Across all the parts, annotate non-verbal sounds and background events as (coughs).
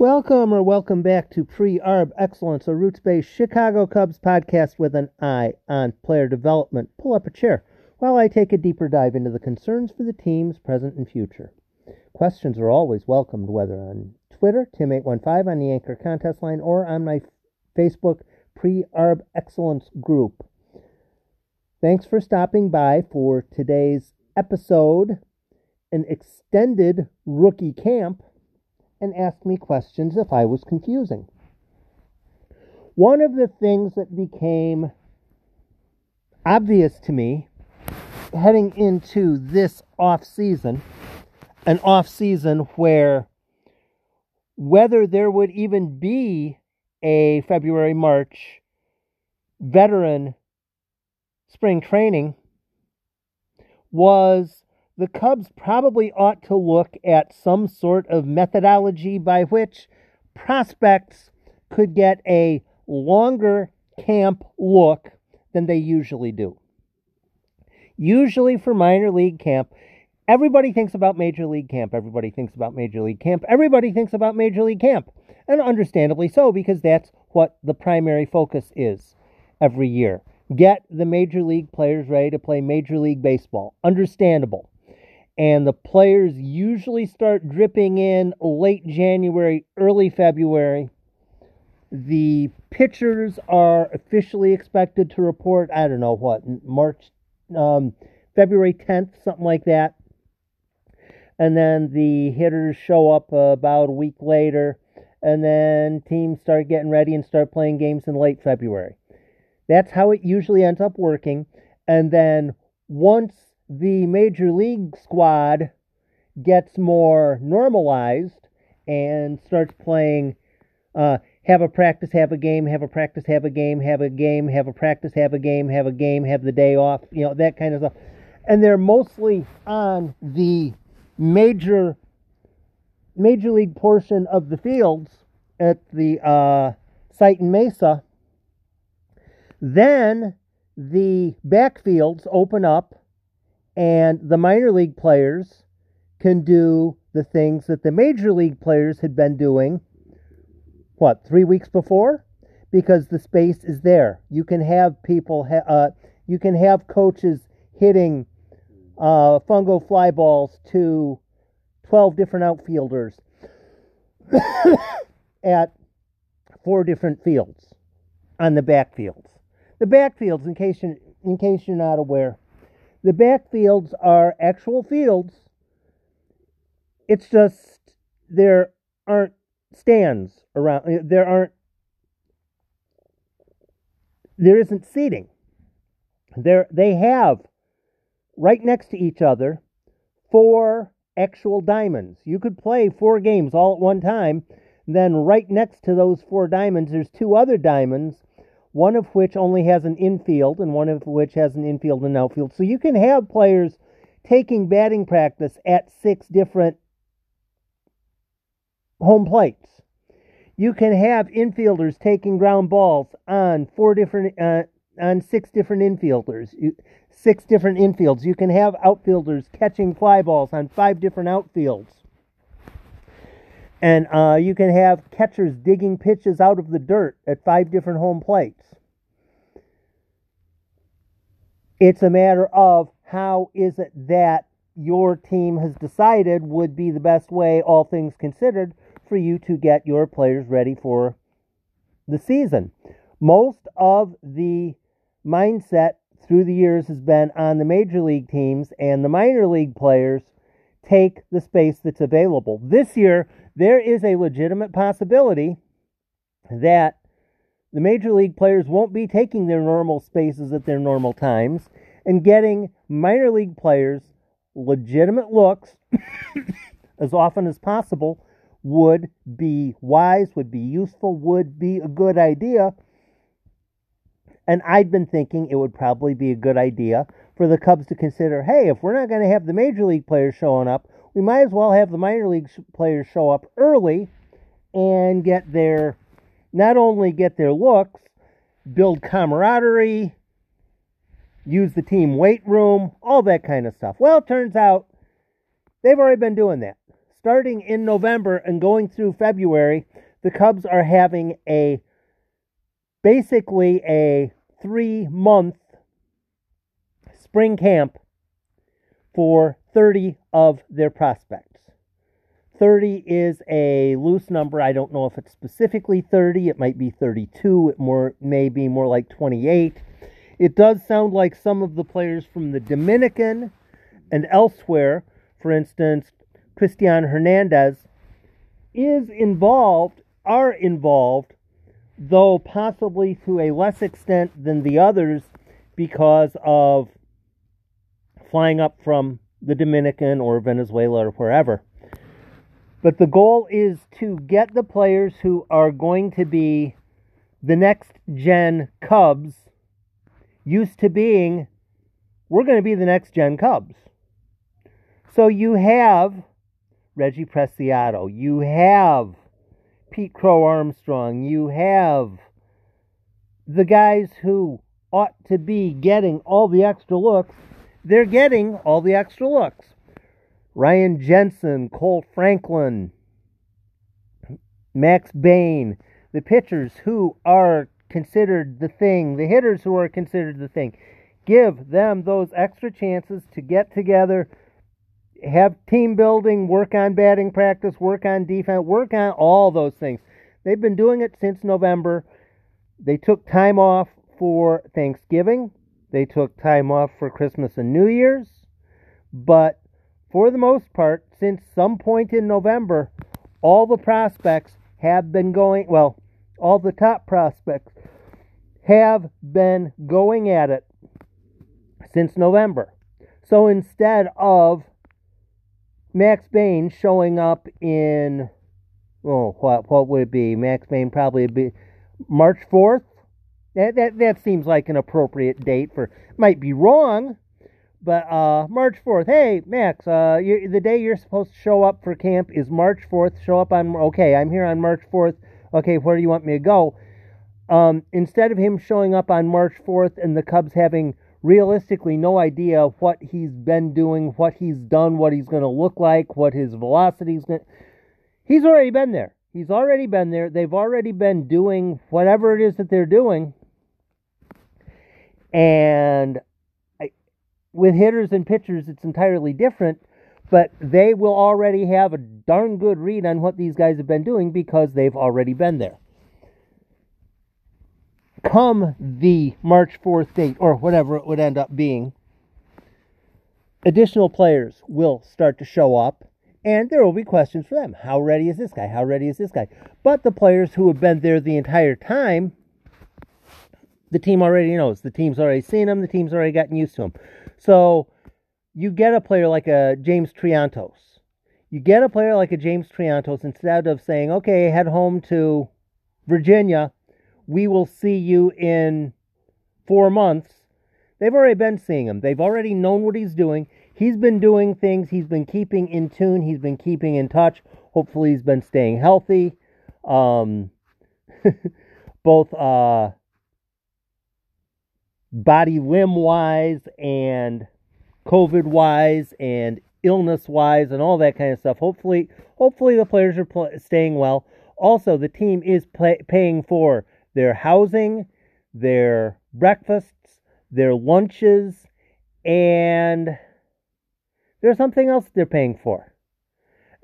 Welcome or welcome back to Pre Arb Excellence, a roots based Chicago Cubs podcast with an eye on player development. Pull up a chair while I take a deeper dive into the concerns for the teams present and future. Questions are always welcomed, whether on Twitter, Tim815 on the Anchor contest line, or on my Facebook Pre Arb Excellence group. Thanks for stopping by for today's episode, an extended rookie camp and asked me questions if I was confusing. One of the things that became obvious to me heading into this off season, an off season where whether there would even be a February March veteran spring training was the Cubs probably ought to look at some sort of methodology by which prospects could get a longer camp look than they usually do. Usually for minor league camp, everybody thinks about major league camp. Everybody thinks about major league camp. Everybody thinks about major league camp. And understandably so, because that's what the primary focus is every year. Get the major league players ready to play major league baseball. Understandable and the players usually start dripping in late January, early February. The pitchers are officially expected to report, I don't know what, March, um, February 10th, something like that. And then the hitters show up about a week later, and then teams start getting ready and start playing games in late February. That's how it usually ends up working. And then once the major league squad gets more normalized and starts playing uh, have a practice, have a game, have a practice, have a game, have a game, have a practice, have a game, have a game, have the day off, you know, that kind of stuff. And they're mostly on the major major league portion of the fields at the uh, site in Mesa. Then the backfields open up and the minor league players can do the things that the major league players had been doing, what, three weeks before? Because the space is there. You can have people, ha- uh, you can have coaches hitting uh, fungo fly balls to 12 different outfielders (coughs) at four different fields on the backfields. The backfields, in case, you, in case you're not aware, the backfields are actual fields. It's just there aren't stands around. Uh, there aren't. There isn't seating. There they have right next to each other four actual diamonds. You could play four games all at one time. Then right next to those four diamonds, there's two other diamonds one of which only has an infield and one of which has an infield and outfield. So you can have players taking batting practice at six different home plates. You can have infielders taking ground balls on four different uh, on six different infielders, six different infields. You can have outfielders catching fly balls on five different outfields. And uh, you can have catchers digging pitches out of the dirt at five different home plates. It's a matter of how is it that your team has decided would be the best way, all things considered, for you to get your players ready for the season. Most of the mindset through the years has been on the major league teams, and the minor league players take the space that's available. This year, there is a legitimate possibility that the major league players won't be taking their normal spaces at their normal times and getting minor league players legitimate looks (coughs) as often as possible would be wise, would be useful, would be a good idea. And I'd been thinking it would probably be a good idea for the Cubs to consider hey, if we're not going to have the major league players showing up, we might as well have the minor league players show up early and get their not only get their looks, build camaraderie, use the team weight room, all that kind of stuff. Well, it turns out they've already been doing that. starting in November and going through February, the Cubs are having a basically a three month spring camp for 30 of their prospects. 30 is a loose number. I don't know if it's specifically 30. It might be 32. It more may be more like 28. It does sound like some of the players from the Dominican and elsewhere, for instance, Cristian Hernandez, is involved, are involved, though possibly to a less extent than the others because of flying up from the Dominican or Venezuela or wherever. But the goal is to get the players who are going to be the next gen Cubs used to being, we're going to be the next gen Cubs. So you have Reggie Preciado, you have Pete Crow Armstrong, you have the guys who ought to be getting all the extra looks, they're getting all the extra looks. Ryan Jensen, Kohl Franklin, Max Bain, the pitchers who are considered the thing, the hitters who are considered the thing. Give them those extra chances to get together, have team building, work on batting practice, work on defense, work on all those things. They've been doing it since November. They took time off for Thanksgiving. They took time off for Christmas and New Year's. But for the most part, since some point in November, all the prospects have been going, well, all the top prospects have been going at it since November. So instead of Max Bain showing up in, oh, what, what would it be? Max Bain probably be March 4th. That, that, that seems like an appropriate date for, might be wrong, but uh, March 4th, hey, Max, uh, you, the day you're supposed to show up for camp is March 4th. Show up on, okay, I'm here on March 4th. Okay, where do you want me to go? Um, instead of him showing up on March 4th and the Cubs having realistically no idea what he's been doing, what he's done, what he's going to look like, what his velocity is going to. He's already been there. He's already been there. They've already been doing whatever it is that they're doing. And with hitters and pitchers, it's entirely different, but they will already have a darn good read on what these guys have been doing because they've already been there. Come the March 4th date, or whatever it would end up being, additional players will start to show up, and there will be questions for them. How ready is this guy? How ready is this guy? But the players who have been there the entire time, the team already knows. The team's already seen them, the team's already gotten used to them. So you get a player like a James Triantos. You get a player like a James Triantos instead of saying, okay, head home to Virginia. We will see you in four months. They've already been seeing him. They've already known what he's doing. He's been doing things. He's been keeping in tune. He's been keeping in touch. Hopefully, he's been staying healthy. Um, (laughs) both uh, body limb wise and COVID wise and illness wise and all that kind of stuff. Hopefully, hopefully the players are pl- staying well. Also, the team is pay- paying for their housing, their breakfasts, their lunches, and there's something else they're paying for.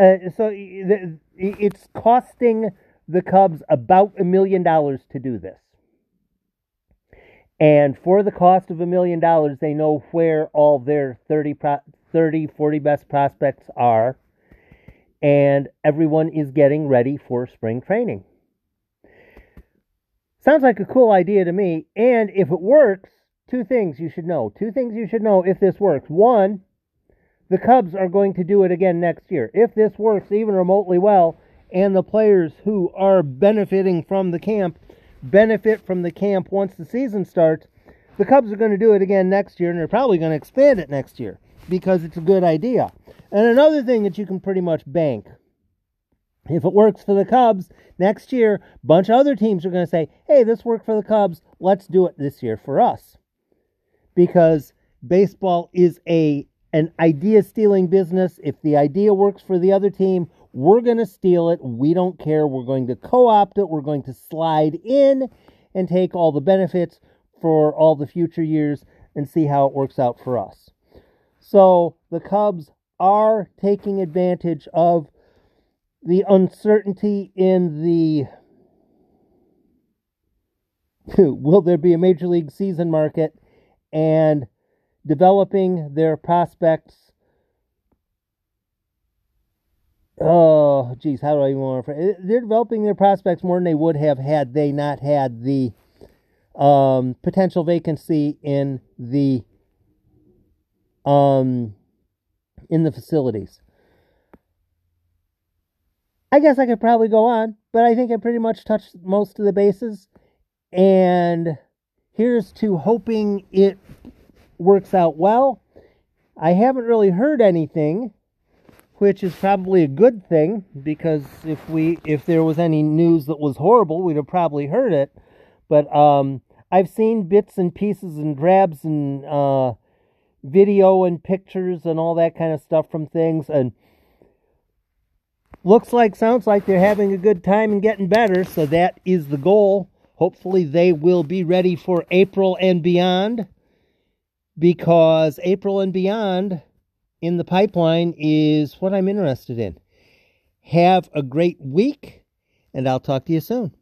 Uh, so it's costing the Cubs about a million dollars to do this. And for the cost of a million dollars, they know where all their 30, 30, 40 best prospects are. And everyone is getting ready for spring training. Sounds like a cool idea to me. And if it works, two things you should know. Two things you should know if this works. One, the Cubs are going to do it again next year. If this works even remotely well, and the players who are benefiting from the camp benefit from the camp once the season starts, the Cubs are going to do it again next year, and they're probably going to expand it next year because it's a good idea. And another thing that you can pretty much bank if it works for the Cubs next year, a bunch of other teams are going to say, hey, this worked for the Cubs. Let's do it this year for us. Because baseball is a an idea stealing business. If the idea works for the other team, we're going to steal it. We don't care. We're going to co opt it. We're going to slide in and take all the benefits for all the future years and see how it works out for us. So the Cubs are taking advantage of the uncertainty in the (laughs) will there be a major league season market and developing their prospects. Oh, geez, how do I even want to? They're developing their prospects more than they would have had they not had the um, potential vacancy in the um, in the facilities. I guess I could probably go on, but I think I pretty much touched most of the bases. And here's to hoping it works out well. I haven't really heard anything, which is probably a good thing because if we if there was any news that was horrible, we'd have probably heard it. But um, I've seen bits and pieces and drabs and uh, video and pictures and all that kind of stuff from things and looks like sounds like they're having a good time and getting better so that is the goal hopefully they will be ready for april and beyond because april and beyond in the pipeline is what i'm interested in. Have a great week and i'll talk to you soon